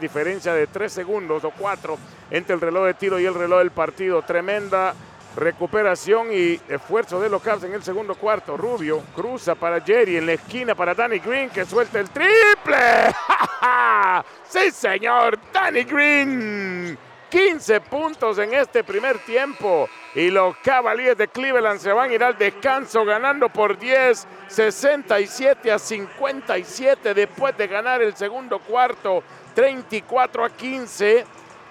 diferencia de tres segundos o cuatro entre el reloj de tiro y el reloj del partido. Tremenda recuperación y esfuerzo de los Cavs en el segundo cuarto. Rubio cruza para Jerry en la esquina para Danny Green que suelta el triple. sí, señor, Danny Green. 15 puntos en este primer tiempo. Y los Cavaliers de Cleveland se van a ir al descanso ganando por 10, 67 a 57 después de ganar el segundo cuarto, 34 a 15.